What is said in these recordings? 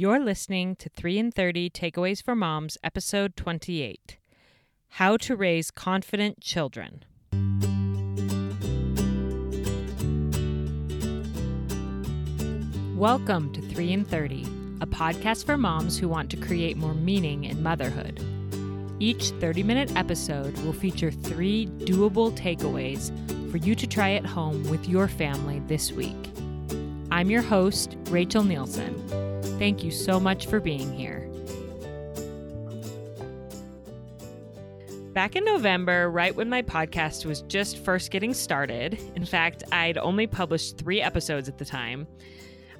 You're listening to 3 in 30 Takeaways for Moms, episode 28 How to Raise Confident Children. Welcome to 3 in 30, a podcast for moms who want to create more meaning in motherhood. Each 30 minute episode will feature three doable takeaways for you to try at home with your family this week. I'm your host, Rachel Nielsen. Thank you so much for being here. Back in November, right when my podcast was just first getting started, in fact, I'd only published three episodes at the time,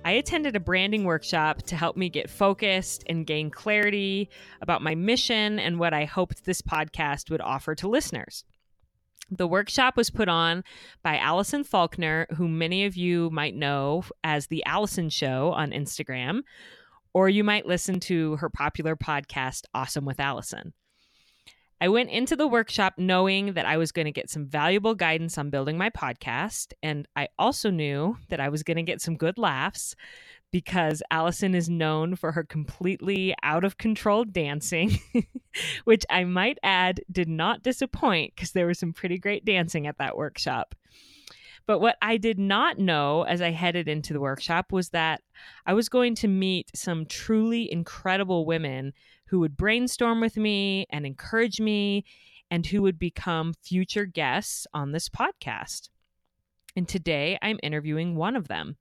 I attended a branding workshop to help me get focused and gain clarity about my mission and what I hoped this podcast would offer to listeners. The workshop was put on by Allison Faulkner, who many of you might know as The Allison Show on Instagram, or you might listen to her popular podcast, Awesome with Allison. I went into the workshop knowing that I was going to get some valuable guidance on building my podcast. And I also knew that I was going to get some good laughs because Allison is known for her completely out of control dancing, which I might add did not disappoint because there was some pretty great dancing at that workshop. But what I did not know as I headed into the workshop was that I was going to meet some truly incredible women who would brainstorm with me and encourage me and who would become future guests on this podcast. And today I'm interviewing one of them.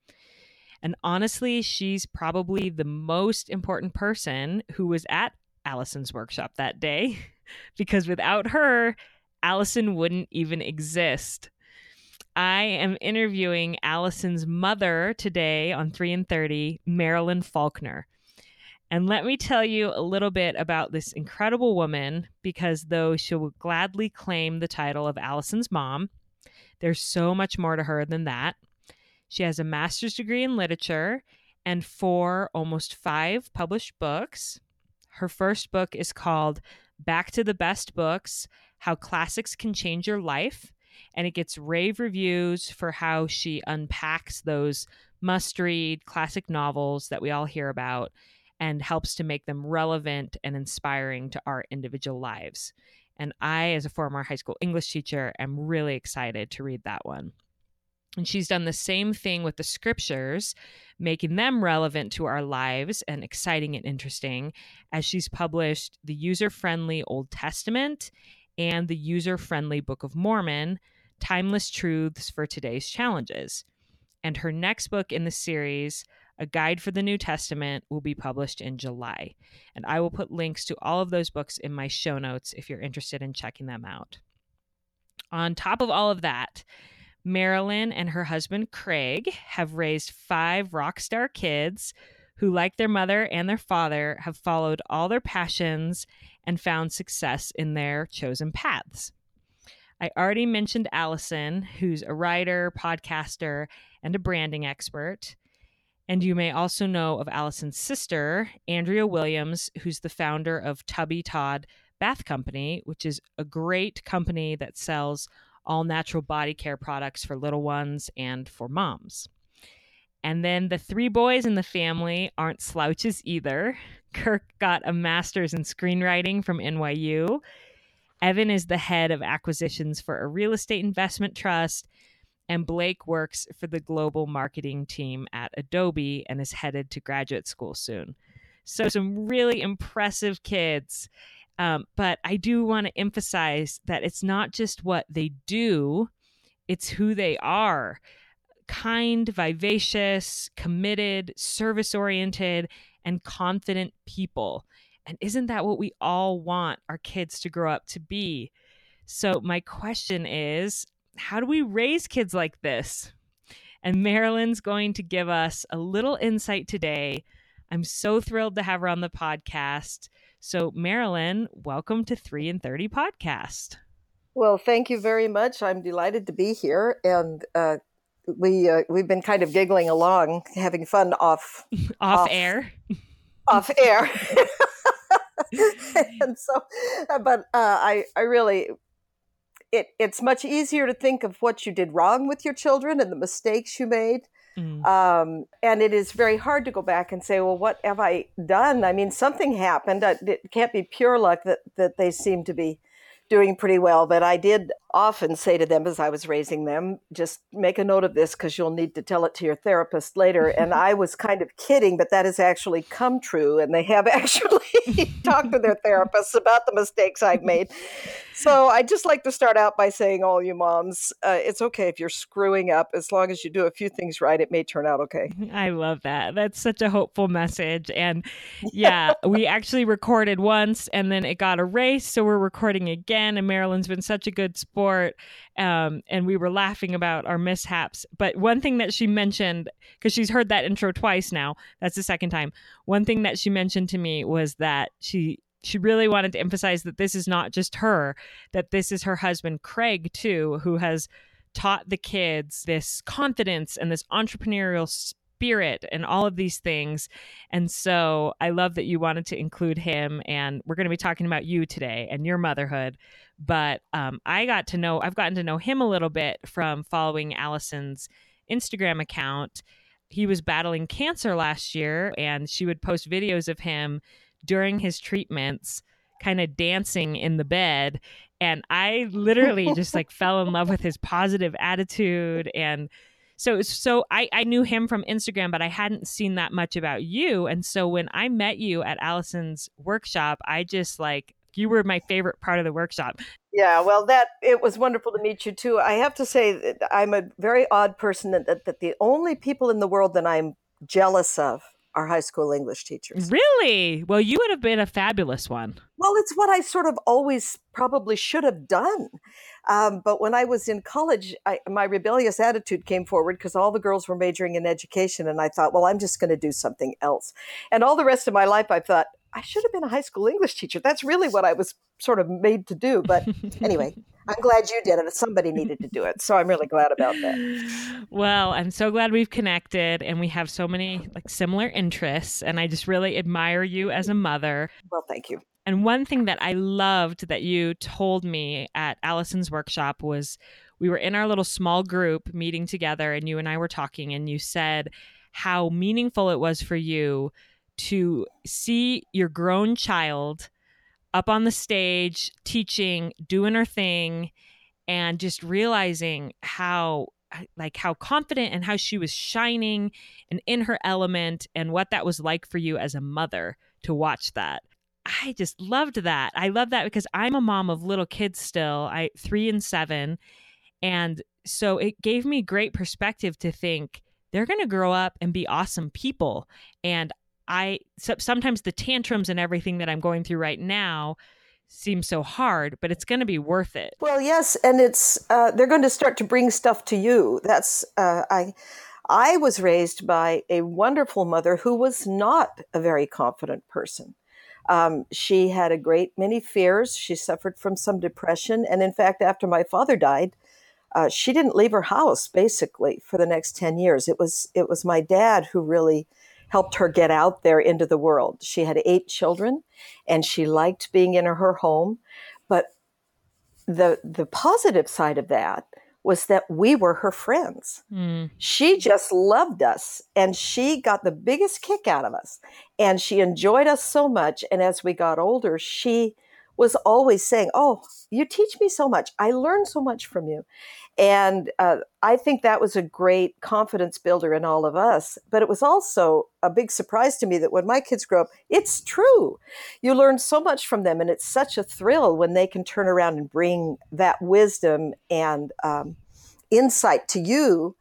And honestly, she's probably the most important person who was at Allison's workshop that day because without her, Allison wouldn't even exist. I am interviewing Allison's mother today on 3 and 30, Marilyn Faulkner. And let me tell you a little bit about this incredible woman because though she will gladly claim the title of Allison's mom, there's so much more to her than that. She has a master's degree in literature and four, almost five published books. Her first book is called Back to the Best Books How Classics Can Change Your Life. And it gets rave reviews for how she unpacks those must read classic novels that we all hear about and helps to make them relevant and inspiring to our individual lives. And I, as a former high school English teacher, am really excited to read that one. And she's done the same thing with the scriptures, making them relevant to our lives and exciting and interesting, as she's published the user friendly Old Testament and the user friendly Book of Mormon Timeless Truths for Today's Challenges. And her next book in the series, A Guide for the New Testament, will be published in July. And I will put links to all of those books in my show notes if you're interested in checking them out. On top of all of that, Marilyn and her husband Craig have raised five rock star kids who, like their mother and their father, have followed all their passions and found success in their chosen paths. I already mentioned Allison, who's a writer, podcaster, and a branding expert. And you may also know of Allison's sister, Andrea Williams, who's the founder of Tubby Todd Bath Company, which is a great company that sells all natural body care products for little ones and for moms. And then the three boys in the family aren't slouches either. Kirk got a master's in screenwriting from NYU. Evan is the head of acquisitions for a real estate investment trust. And Blake works for the global marketing team at Adobe and is headed to graduate school soon. So, some really impressive kids. Um, but I do want to emphasize that it's not just what they do, it's who they are kind, vivacious, committed, service oriented, and confident people. And isn't that what we all want our kids to grow up to be? So, my question is how do we raise kids like this? And Marilyn's going to give us a little insight today I'm so thrilled to have her on the podcast. So, Marilyn, welcome to 3 and 30 podcast. Well, thank you very much. I'm delighted to be here. And uh, we, uh, we've been kind of giggling along, having fun off, off, off air. Off air. and so, uh, but uh, I, I really, it, it's much easier to think of what you did wrong with your children and the mistakes you made. Mm. Um, and it is very hard to go back and say, well, what have I done? I mean, something happened. It can't be pure luck that, that they seem to be doing pretty well. But I did often say to them as I was raising them, just make a note of this because you'll need to tell it to your therapist later. and I was kind of kidding, but that has actually come true. And they have actually talked to their therapists about the mistakes I've made. So I just like to start out by saying, all you moms, uh, it's okay if you're screwing up. As long as you do a few things right, it may turn out okay. I love that. That's such a hopeful message. And yeah, we actually recorded once and then it got erased. So we're recording again. And Marilyn's been such a good sport. Um, and we were laughing about our mishaps. But one thing that she mentioned, because she's heard that intro twice now, that's the second time. One thing that she mentioned to me was that she she really wanted to emphasize that this is not just her, that this is her husband, Craig, too, who has taught the kids this confidence and this entrepreneurial spirit and all of these things. And so I love that you wanted to include him. And we're going to be talking about you today and your motherhood. But um, I got to know, I've gotten to know him a little bit from following Allison's Instagram account. He was battling cancer last year, and she would post videos of him during his treatments kind of dancing in the bed and i literally just like fell in love with his positive attitude and so so I, I knew him from instagram but i hadn't seen that much about you. And so when i met you at allison's workshop i just like you were my favorite part of the workshop. Yeah well that it was wonderful to meet you too. I have to say that i'm a very odd person that, that, that the only people in the world that i'm jealous of our high school English teachers. Really? Well, you would have been a fabulous one. Well, it's what I sort of always probably should have done. Um, but when I was in college, I, my rebellious attitude came forward because all the girls were majoring in education. And I thought, well, I'm just going to do something else. And all the rest of my life, I thought, I should have been a high school English teacher. That's really what I was sort of made to do. But anyway, I'm glad you did it. Somebody needed to do it. So I'm really glad about that. Well, I'm so glad we've connected and we have so many like similar interests. And I just really admire you as a mother. Well, thank you. And one thing that I loved that you told me at Allison's workshop was we were in our little small group meeting together and you and I were talking and you said how meaningful it was for you to see your grown child up on the stage teaching, doing her thing, and just realizing how like how confident and how she was shining and in her element and what that was like for you as a mother to watch that. I just loved that. I love that because I'm a mom of little kids still. I 3 and 7 and so it gave me great perspective to think they're going to grow up and be awesome people and I so, sometimes the tantrums and everything that I'm going through right now seem so hard, but it's going to be worth it. Well, yes, and it's uh, they're going to start to bring stuff to you. That's uh, I. I was raised by a wonderful mother who was not a very confident person. Um, she had a great many fears. She suffered from some depression, and in fact, after my father died, uh, she didn't leave her house basically for the next ten years. It was it was my dad who really helped her get out there into the world. She had eight children and she liked being in her home. But the, the positive side of that was that we were her friends. Mm. She just loved us and she got the biggest kick out of us. And she enjoyed us so much. And as we got older, she was always saying, Oh, you teach me so much. I learn so much from you. And uh, I think that was a great confidence builder in all of us. But it was also a big surprise to me that when my kids grow up, it's true. You learn so much from them. And it's such a thrill when they can turn around and bring that wisdom and um, insight to you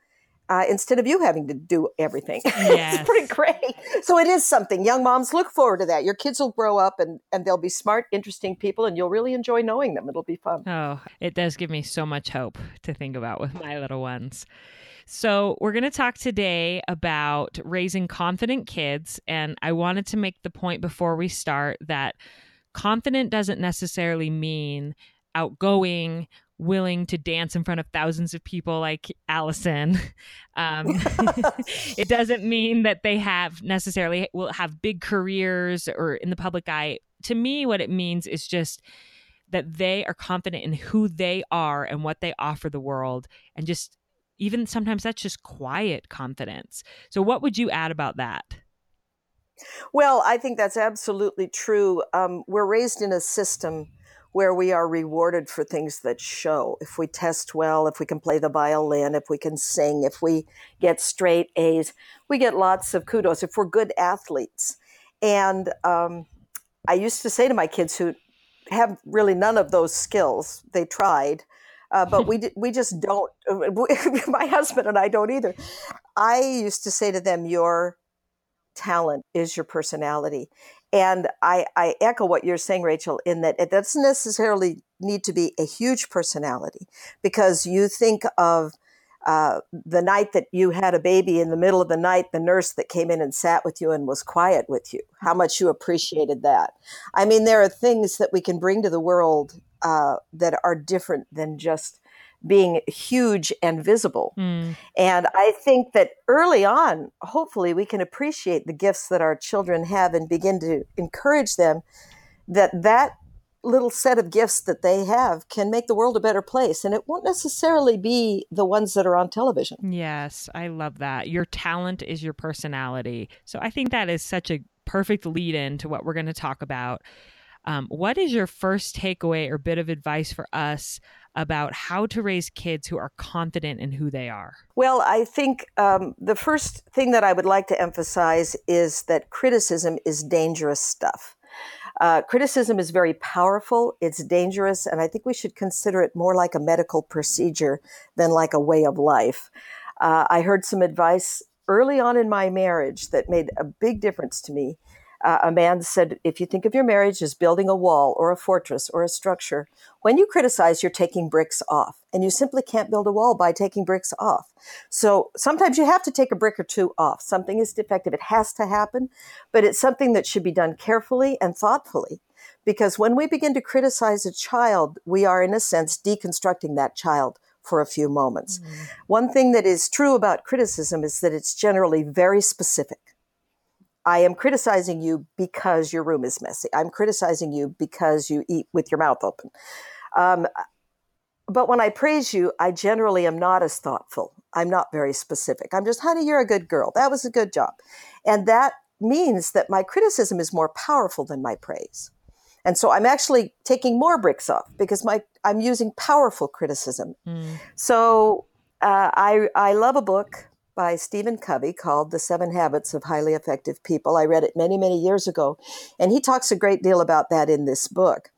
uh, instead of you having to do everything. Yes. it's pretty great. So it is something. Young moms look forward to that. Your kids will grow up and, and they'll be smart, interesting people, and you'll really enjoy knowing them. It'll be fun. Oh, it does give me so much hope to think about with my little ones. So, we're going to talk today about raising confident kids. And I wanted to make the point before we start that confident doesn't necessarily mean outgoing, willing to dance in front of thousands of people like Allison. Um, it doesn't mean that they have necessarily will have big careers or in the public eye. To me, what it means is just that they are confident in who they are and what they offer the world and just even sometimes that's just quiet confidence. So what would you add about that? Well, I think that's absolutely true. Um, we're raised in a system where we are rewarded for things that show. If we test well, if we can play the violin, if we can sing, if we get straight A's, we get lots of kudos if we're good athletes. And um, I used to say to my kids who have really none of those skills, they tried, uh, but we we just don't. my husband and I don't either. I used to say to them, "Your talent is your personality," And I, I echo what you're saying, Rachel, in that it doesn't necessarily need to be a huge personality because you think of uh, the night that you had a baby in the middle of the night, the nurse that came in and sat with you and was quiet with you, how much you appreciated that. I mean, there are things that we can bring to the world uh, that are different than just being huge and visible. Mm. And I think that early on, hopefully, we can appreciate the gifts that our children have and begin to encourage them that that little set of gifts that they have can make the world a better place. And it won't necessarily be the ones that are on television. Yes, I love that. Your talent is your personality. So I think that is such a perfect lead in to what we're going to talk about. Um, what is your first takeaway or bit of advice for us about how to raise kids who are confident in who they are? Well, I think um, the first thing that I would like to emphasize is that criticism is dangerous stuff. Uh, criticism is very powerful, it's dangerous, and I think we should consider it more like a medical procedure than like a way of life. Uh, I heard some advice early on in my marriage that made a big difference to me uh, a man said, if you think of your marriage as building a wall or a fortress or a structure, when you criticize, you're taking bricks off. And you simply can't build a wall by taking bricks off. So sometimes you have to take a brick or two off. Something is defective. It has to happen, but it's something that should be done carefully and thoughtfully. Because when we begin to criticize a child, we are, in a sense, deconstructing that child for a few moments. Mm-hmm. One thing that is true about criticism is that it's generally very specific. I am criticizing you because your room is messy. I'm criticizing you because you eat with your mouth open. Um, but when I praise you, I generally am not as thoughtful. I'm not very specific. I'm just, honey, you're a good girl. That was a good job. And that means that my criticism is more powerful than my praise. And so I'm actually taking more bricks off because my I'm using powerful criticism. Mm. So uh, I I love a book by Stephen Covey called The Seven Habits of Highly Effective People. I read it many, many years ago, and he talks a great deal about that in this book.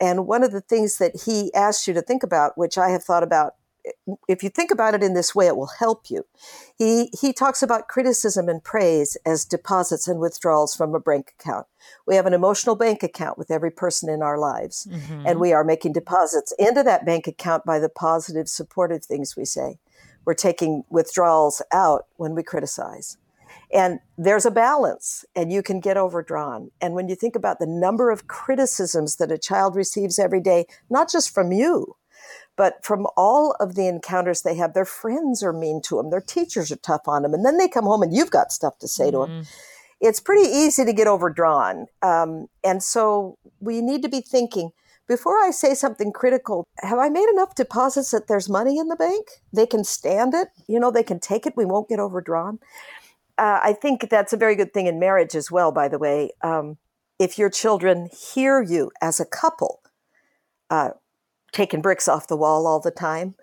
And one of the things that he asks you to think about, which I have thought about, if you think about it in this way, it will help you. He, he talks about criticism and praise as deposits and withdrawals from a bank account. We have an emotional bank account with every person in our lives, mm-hmm. and we are making deposits into that bank account by the positive, supportive things we say we're taking withdrawals out when we criticize. And there's a balance, and you can get overdrawn. And when you think about the number of criticisms that a child receives every day, not just from you, but from all of the encounters they have, their friends are mean to them, their teachers are tough on them, and then they come home and you've got stuff to say mm-hmm. to them. It's pretty easy to get overdrawn. Um, and so we need to be thinking before I say something critical, have I made enough deposits that there's money in the bank? They can stand it. You know, they can take it. We won't get overdrawn. Uh, I think that's a very good thing in marriage as well, by the way. Um, if your children hear you as a couple uh, taking bricks off the wall all the time,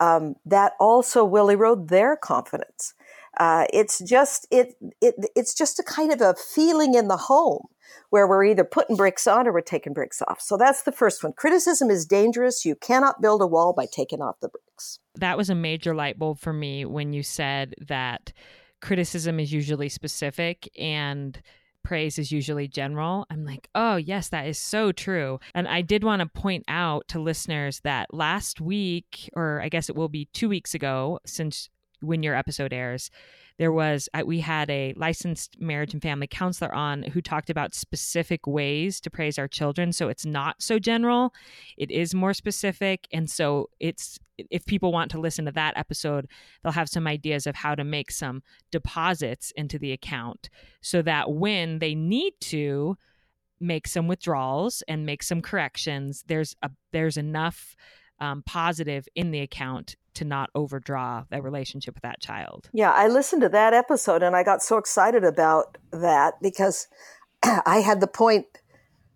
um, that also will erode their confidence. Uh, it's just it, it it's just a kind of a feeling in the home where we're either putting bricks on or we're taking bricks off. So that's the first one. Criticism is dangerous. You cannot build a wall by taking off the bricks. That was a major light bulb for me when you said that criticism is usually specific and praise is usually general. I'm like, oh, yes, that is so true. And I did want to point out to listeners that last week, or I guess it will be two weeks ago, since when your episode airs there was we had a licensed marriage and family counselor on who talked about specific ways to praise our children. So it's not so general. It is more specific. And so it's if people want to listen to that episode they'll have some ideas of how to make some deposits into the account so that when they need to make some withdrawals and make some corrections there's a there's enough um, positive in the account to not overdraw that relationship with that child. Yeah, I listened to that episode and I got so excited about that because I had the point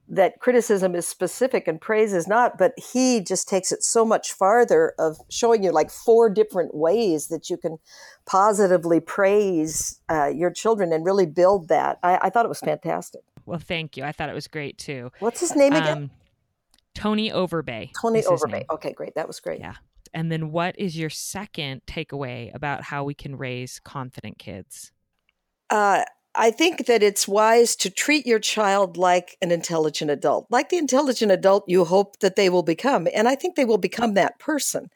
that criticism is specific and praise is not, but he just takes it so much farther of showing you like four different ways that you can positively praise uh, your children and really build that. I, I, thought it was fantastic. Well, thank you. I thought it was great too. What's his name again? Um, Tony Overbay. Tony Overbay. Okay, great. That was great. Yeah. And then what is your second takeaway about how we can raise confident kids? Uh, I think that it's wise to treat your child like an intelligent adult, like the intelligent adult you hope that they will become. And I think they will become that person.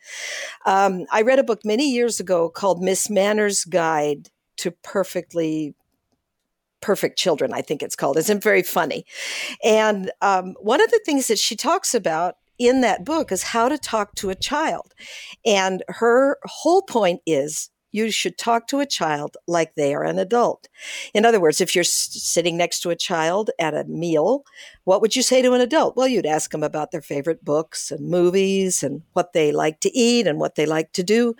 Um, I read a book many years ago called Miss Manners' Guide to Perfectly Perfect Children, I think it's called. It's very funny. And um, one of the things that she talks about in that book is how to talk to a child. And her whole point is you should talk to a child like they are an adult. In other words, if you're sitting next to a child at a meal, what would you say to an adult? Well, you'd ask them about their favorite books and movies and what they like to eat and what they like to do.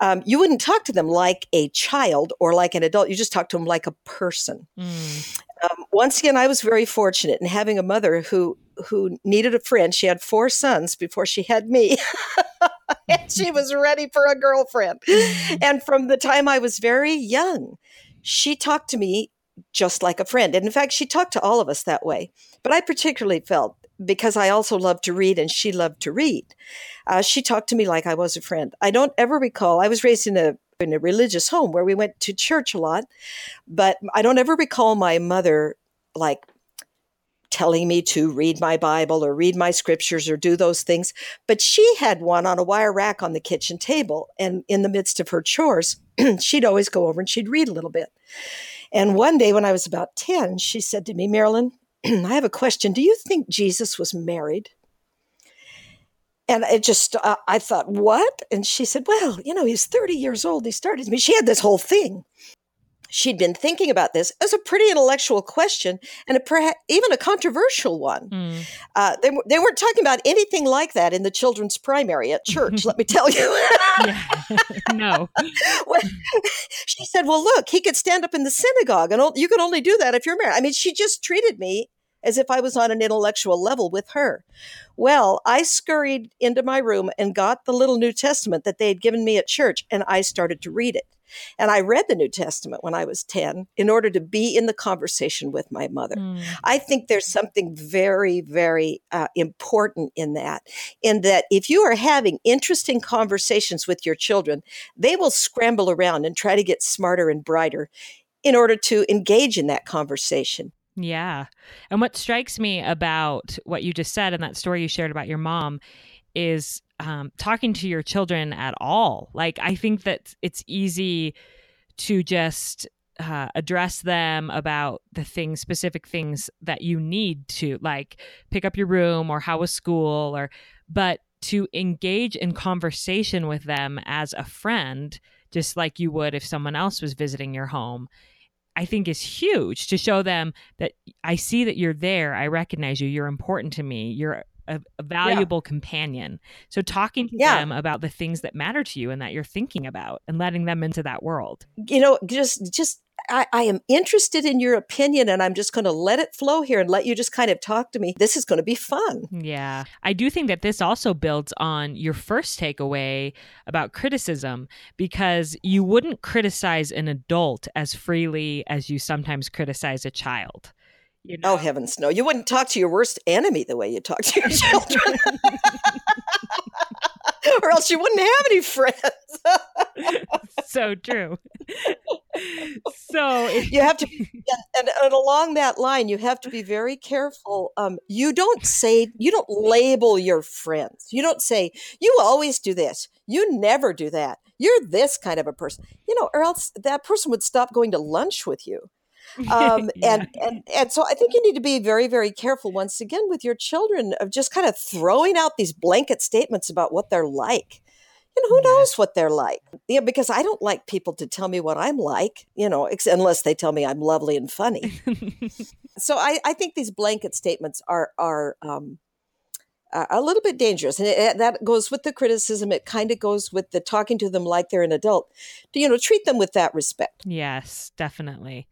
Um, you wouldn't talk to them like a child or like an adult. You just talk to them like a person. Mm. Um, once again, I was very fortunate in having a mother who who needed a friend. She had four sons before she had me. and she was ready for a girlfriend. And from the time I was very young, she talked to me just like a friend. And in fact, she talked to all of us that way. But I particularly felt because I also loved to read and she loved to read. Uh, she talked to me like I was a friend. I don't ever recall, I was raised in a in a religious home where we went to church a lot, but I don't ever recall my mother like telling me to read my Bible or read my scriptures or do those things. But she had one on a wire rack on the kitchen table. And in the midst of her chores, she'd always go over and she'd read a little bit. And one day when I was about 10, she said to me, Marilyn, I have a question. Do you think Jesus was married? And it just, uh, I thought, what? And she said, well, you know, he's 30 years old. He started me. She had this whole thing she'd been thinking about this as a pretty intellectual question and a even a controversial one. Mm. Uh, they, they weren't talking about anything like that in the children's primary at church, let me tell you. no. she said, Well, look, he could stand up in the synagogue, and you can only do that if you're married. I mean, she just treated me as if I was on an intellectual level with her. Well, I scurried into my room and got the little New Testament that they had given me at church, and I started to read it. And I read the New Testament when I was 10 in order to be in the conversation with my mother. Mm. I think there's something very, very uh, important in that, in that if you are having interesting conversations with your children, they will scramble around and try to get smarter and brighter in order to engage in that conversation. Yeah. And what strikes me about what you just said and that story you shared about your mom is um, talking to your children at all. Like, I think that it's easy to just uh, address them about the things, specific things that you need to, like pick up your room or how was school, or, but to engage in conversation with them as a friend, just like you would if someone else was visiting your home. I think is huge to show them that I see that you're there. I recognize you. You're important to me. You're a, a valuable yeah. companion. So talking to yeah. them about the things that matter to you and that you're thinking about and letting them into that world. You know, just just I, I, am interested in your opinion and I'm just going to let it flow here and let you just kind of talk to me. This is going to be fun. Yeah. I do think that this also builds on your first takeaway about criticism because you wouldn't criticize an adult as freely as you sometimes criticize a child. You oh, know? Oh heavens, no! You wouldn't talk to your worst enemy the way you talk to your children, or else you wouldn't have any friends. so true. so you have to, and, and, along that line, you have to be very careful. Um, you don't say, you don't label your friends. You don't say, you always do this. You never do that. You're this kind of a person, you know, or else that person would stop going to lunch with you. Um, yeah. and, and, and so I think you need to be very, very careful once again with your children of just kind of throwing out these blanket statements about what they're like. And who knows what they're like? Yeah, because I don't like people to tell me what I'm like, you know, ex- unless they tell me I'm lovely and funny. so I, I think these blanket statements are are um, a little bit dangerous, and it, that goes with the criticism. It kind of goes with the talking to them like they're an adult. To, you know, treat them with that respect. Yes, definitely.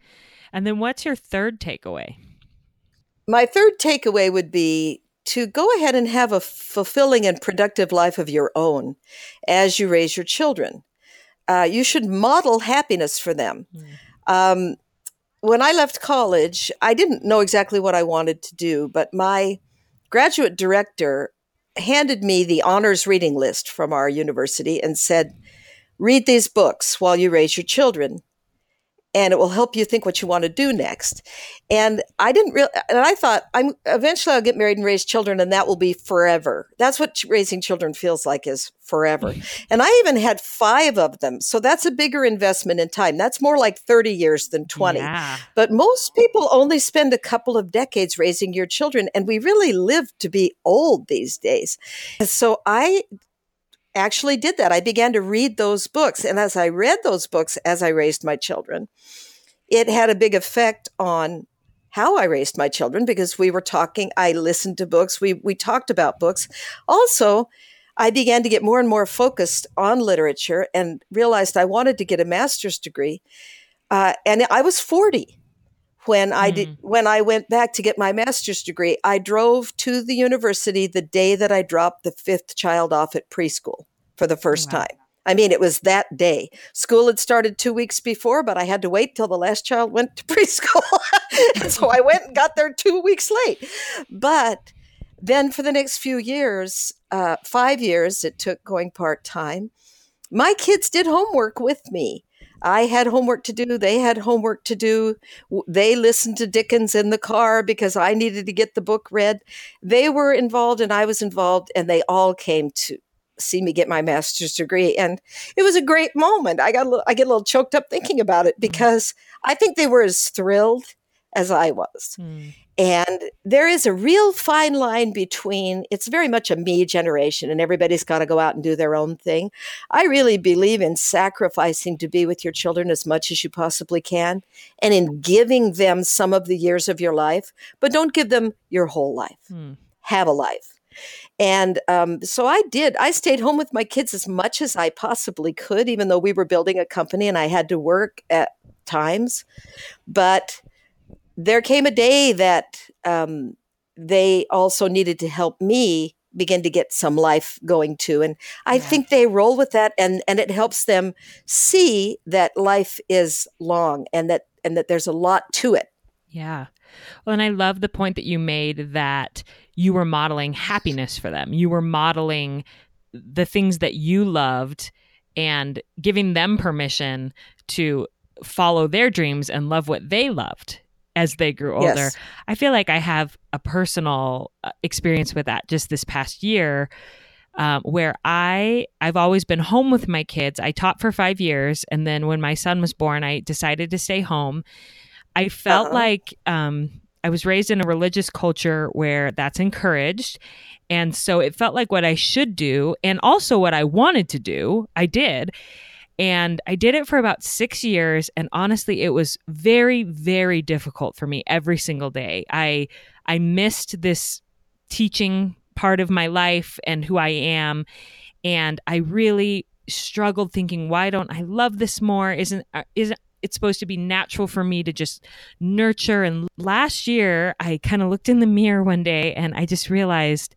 And then, what's your third takeaway? My third takeaway would be to go ahead and have a fulfilling and productive life of your own as you raise your children. Uh, you should model happiness for them. Mm. Um, when I left college, I didn't know exactly what I wanted to do, but my graduate director handed me the honors reading list from our university and said, Read these books while you raise your children and it will help you think what you want to do next. And I didn't really, and I thought, I'm eventually I'll get married and raise children, and that will be forever. That's what raising children feels like is forever. and I even had five of them, so that's a bigger investment in time. That's more like 30 years than 20. Yeah. But most people only spend a couple of decades raising your children, and we really live to be old these days. So I actually did that. I began to read those books. And as I read those books as I raised my children, it had a big effect on how I raised my children because we were talking, I listened to books, we, we talked about books. Also, I began to get more and more focused on literature and realized I wanted to get a master's degree. Uh, and I was 40 when I did mm. when I went back to get my master's degree, I drove to the university the day that I dropped the fifth child off at preschool for the first wow. time. I mean, it was that day. School had started two weeks before, but I had to wait till the last child went to preschool. so I went and got there two weeks late. But then for the next few years, uh, five years, it took going part time. My kids did homework with me. I had homework to do. They had homework to do. They listened to Dickens in the car because I needed to get the book read. They were involved and I was involved, and they all came to see me get my master's degree. And it was a great moment. I got a little, I get a little choked up thinking about it mm. because I think they were as thrilled as I was. Mm. And there is a real fine line between it's very much a me generation and everybody's got to go out and do their own thing. I really believe in sacrificing to be with your children as much as you possibly can and in giving them some of the years of your life, but don't give them your whole life. Hmm. Have a life. And um, so I did. I stayed home with my kids as much as I possibly could, even though we were building a company and I had to work at times. But there came a day that um, they also needed to help me begin to get some life going too and i yeah. think they roll with that and and it helps them see that life is long and that and that there's a lot to it. Yeah. Well and i love the point that you made that you were modeling happiness for them. You were modeling the things that you loved and giving them permission to follow their dreams and love what they loved as they grew older. Yes. I feel like I have a personal uh, experience with that just this past year. Um, where I I've always been home with my kids. I taught for five years, and then when my son was born, I decided to stay home. I felt uh-huh. like um, I was raised in a religious culture where that's encouraged, and so it felt like what I should do, and also what I wanted to do. I did, and I did it for about six years. And honestly, it was very, very difficult for me every single day. I I missed this teaching part of my life and who I am. And I really struggled thinking, why don't I love this more? Isn't uh, isn't it's supposed to be natural for me to just nurture and last year I kind of looked in the mirror one day and I just realized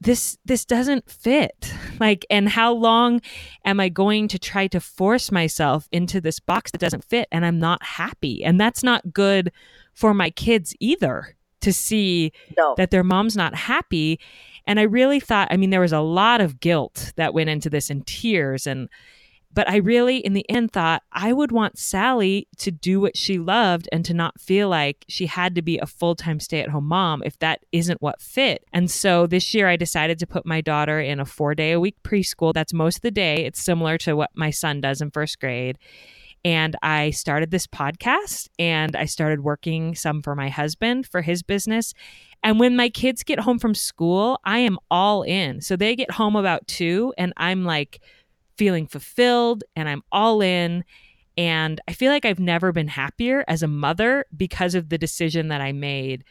this this doesn't fit. Like and how long am i going to try to force myself into this box that doesn't fit and i'm not happy? And that's not good for my kids either to see no. that their mom's not happy. And i really thought i mean there was a lot of guilt that went into this and tears. And But I really, in the end, thought I would want Sally to do what she loved and to not feel like she had to be a full time stay at home mom if that isn't what fit. And so this year I decided to put my daughter in a four day a week preschool. That's most of the day. It's similar to what my son does in first grade. And I started this podcast and I started working some for my husband for his business. And when my kids get home from school, I am all in. So they get home about two, and I'm like, feeling fulfilled and I'm all in. And I feel like I've never been happier as a mother because of the decision that I made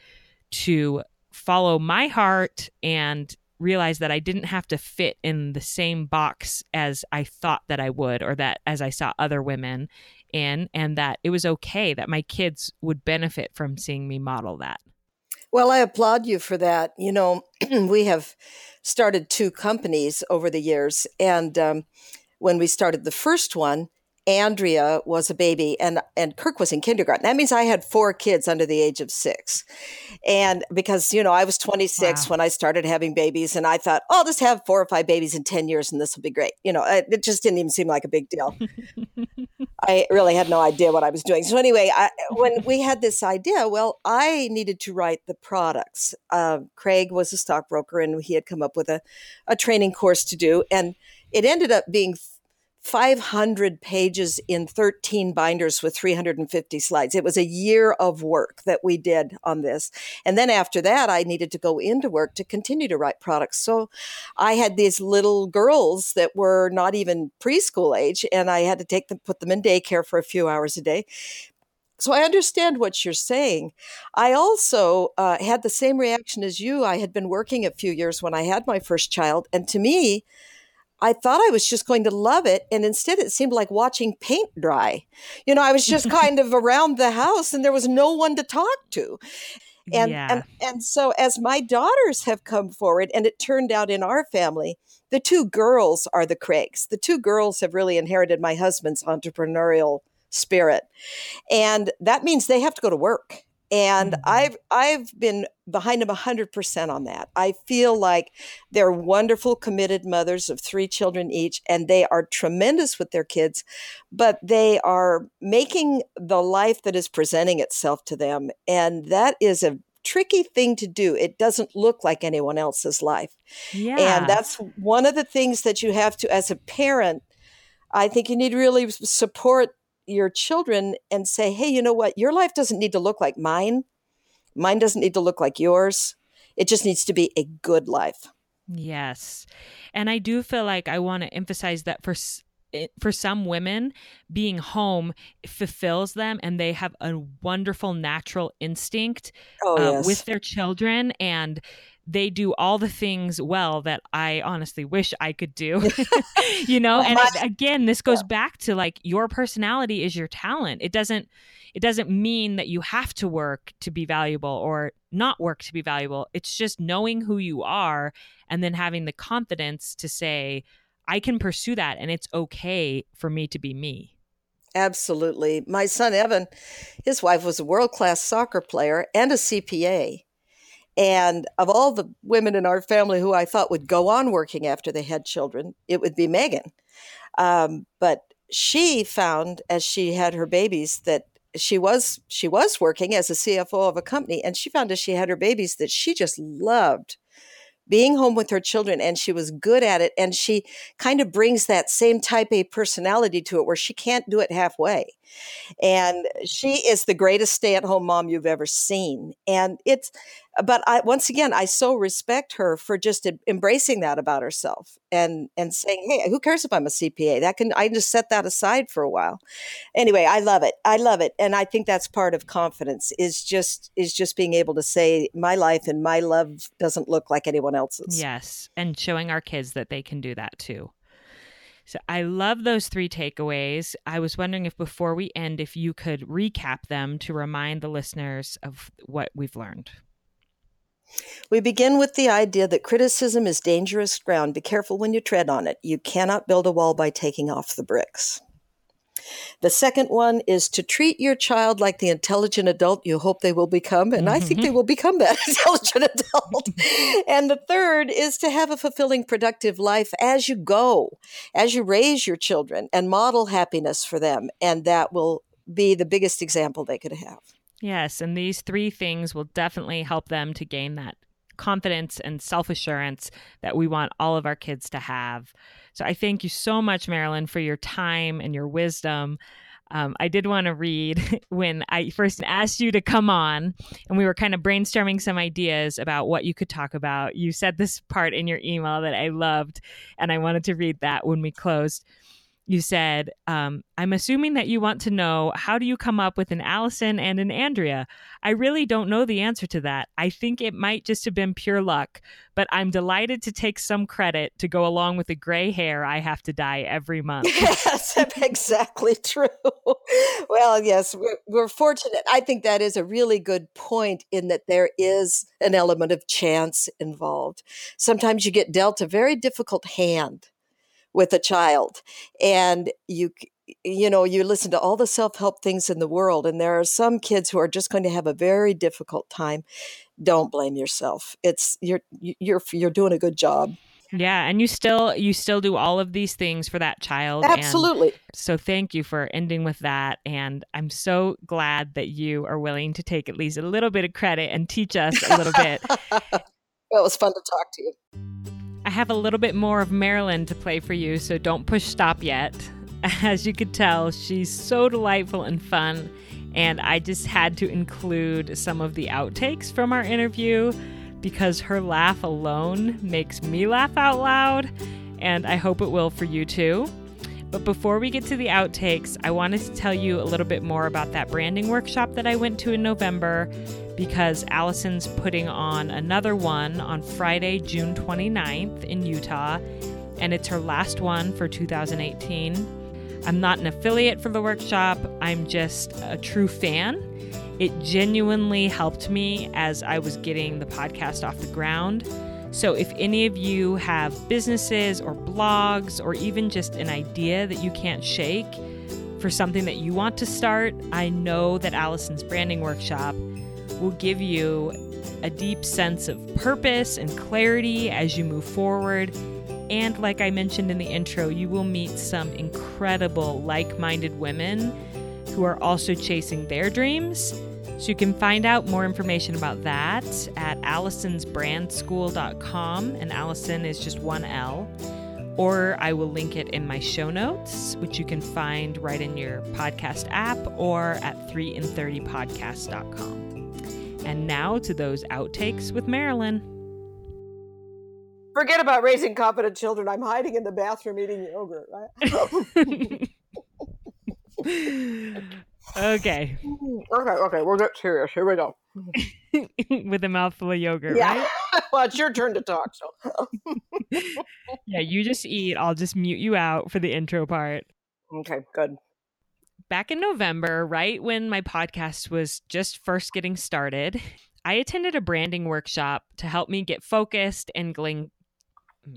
to follow my heart and realize that I didn't have to fit in the same box as I thought that I would or that as I saw other women in and that it was okay that my kids would benefit from seeing me model that. Well, I applaud you for that. You know, we have started two companies over the years. And um, when we started the first one, Andrea was a baby and and Kirk was in kindergarten. That means I had four kids under the age of 6. And because, you know, I was 26 wow. when I started having babies and I thought, oh, I'll just have four or five babies in 10 years and this will be great. You know, it just didn't even seem like a big deal. I really had no idea what I was doing. So anyway, I, when we had this idea, well, I needed to write the products. Uh, Craig was a stockbroker and he had come up with a, a training course to do. And it ended up being 500 pages in 13 binders with 350 slides. It was a year of work that we did on this. And then after that, I needed to go into work to continue to write products. So I had these little girls that were not even preschool age, and I had to take them, put them in daycare for a few hours a day. So I understand what you're saying. I also uh, had the same reaction as you. I had been working a few years when I had my first child, and to me, I thought I was just going to love it. And instead, it seemed like watching paint dry. You know, I was just kind of around the house and there was no one to talk to. And, yeah. and and so as my daughters have come forward and it turned out in our family the two girls are the craigs the two girls have really inherited my husband's entrepreneurial spirit and that means they have to go to work and mm-hmm. I've I've been behind them 100% on that. I feel like they're wonderful committed mothers of three children each and they are tremendous with their kids, but they are making the life that is presenting itself to them and that is a tricky thing to do. It doesn't look like anyone else's life. Yeah. And that's one of the things that you have to as a parent I think you need to really support your children and say, hey, you know what? Your life doesn't need to look like mine. Mine doesn't need to look like yours. It just needs to be a good life. Yes. And I do feel like I want to emphasize that for for some women being home fulfills them and they have a wonderful natural instinct oh, uh, yes. with their children and they do all the things well that I honestly wish I could do. you know, and it, again, this goes back to like your personality is your talent. It doesn't it doesn't mean that you have to work to be valuable or not work to be valuable. It's just knowing who you are and then having the confidence to say I can pursue that and it's okay for me to be me. Absolutely. My son Evan, his wife was a world-class soccer player and a CPA and of all the women in our family who I thought would go on working after they had children, it would be Megan. Um, but she found, as she had her babies, that she was she was working as a CFO of a company, and she found as she had her babies that she just loved being home with her children and she was good at it and she kind of brings that same type a personality to it where she can't do it halfway and she is the greatest stay-at-home mom you've ever seen and it's but I once again I so respect her for just embracing that about herself and and saying, "Hey, who cares if I'm a CPA? That can I can just set that aside for a while." Anyway, I love it. I love it, and I think that's part of confidence is just is just being able to say my life and my love doesn't look like anyone else's. Yes, and showing our kids that they can do that too. So I love those three takeaways. I was wondering if before we end, if you could recap them to remind the listeners of what we've learned. We begin with the idea that criticism is dangerous ground. Be careful when you tread on it. You cannot build a wall by taking off the bricks. The second one is to treat your child like the intelligent adult you hope they will become. And mm-hmm. I think they mm-hmm. will become that intelligent adult. and the third is to have a fulfilling, productive life as you go, as you raise your children and model happiness for them. And that will be the biggest example they could have. Yes. And these three things will definitely help them to gain that confidence and self assurance that we want all of our kids to have. So I thank you so much, Marilyn, for your time and your wisdom. Um, I did want to read when I first asked you to come on and we were kind of brainstorming some ideas about what you could talk about. You said this part in your email that I loved, and I wanted to read that when we closed you said, um, I'm assuming that you want to know how do you come up with an Allison and an Andrea? I really don't know the answer to that. I think it might just have been pure luck, but I'm delighted to take some credit to go along with the gray hair I have to dye every month. Yes, exactly true. well, yes, we're, we're fortunate. I think that is a really good point in that there is an element of chance involved. Sometimes you get dealt a very difficult hand with a child and you you know you listen to all the self-help things in the world and there are some kids who are just going to have a very difficult time. Don't blame yourself. It's you're you're you're doing a good job. Yeah and you still you still do all of these things for that child absolutely. so thank you for ending with that and i'm so glad that you are willing to take at least a little bit of credit and teach us a little bit. Well, it was fun to talk to you have a little bit more of Marilyn to play for you, so don't push stop yet. As you could tell, she's so delightful and fun, and I just had to include some of the outtakes from our interview because her laugh alone makes me laugh out loud, and I hope it will for you too. But before we get to the outtakes, I wanted to tell you a little bit more about that branding workshop that I went to in November because Allison's putting on another one on Friday, June 29th in Utah, and it's her last one for 2018. I'm not an affiliate for the workshop, I'm just a true fan. It genuinely helped me as I was getting the podcast off the ground. So, if any of you have businesses or blogs or even just an idea that you can't shake for something that you want to start, I know that Allison's branding workshop will give you a deep sense of purpose and clarity as you move forward. And like I mentioned in the intro, you will meet some incredible like minded women who are also chasing their dreams. So you can find out more information about that at allisonsbrandschool.com, and Allison is just one L. Or I will link it in my show notes, which you can find right in your podcast app or at 3in30podcast.com. And now to those outtakes with Marilyn. Forget about raising confident children. I'm hiding in the bathroom eating yogurt, right? okay. Okay, okay, we'll get serious. Here we go. With a mouthful of yogurt, yeah. right? well, it's your turn to talk, so. yeah, you just eat. I'll just mute you out for the intro part. Okay, good back in November, right when my podcast was just first getting started, I attended a branding workshop to help me get focused and gling.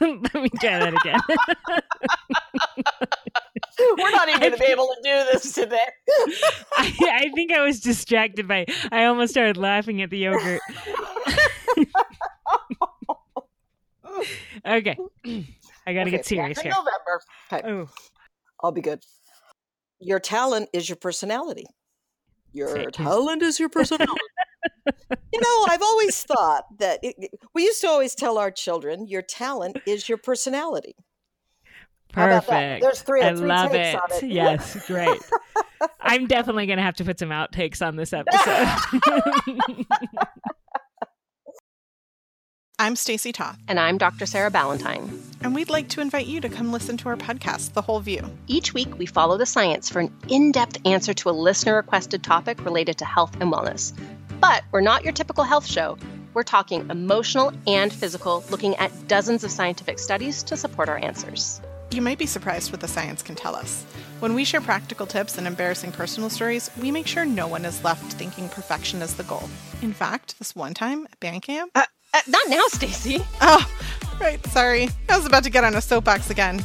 Let me try that again. We're not even going to be able to do this today. I, I, think I was distracted by. I almost started laughing at the yogurt. okay, I got to okay, get serious here. November. Okay. Oh. I'll be good your talent is your personality. Your talent is your personality. you know, I've always thought that it, we used to always tell our children, your talent is your personality. Perfect. There's three. I three love it. it. Yes, great. I'm definitely going to have to put some outtakes on this episode. I'm Stacy Toth. And I'm Dr. Sarah Ballantyne. And we'd like to invite you to come listen to our podcast, The Whole View. Each week, we follow the science for an in depth answer to a listener requested topic related to health and wellness. But we're not your typical health show. We're talking emotional and physical, looking at dozens of scientific studies to support our answers. You might be surprised what the science can tell us. When we share practical tips and embarrassing personal stories, we make sure no one is left thinking perfection is the goal. In fact, this one time at band camp, uh, uh, not now, Stacy. Oh, right. Sorry. I was about to get on a soapbox again.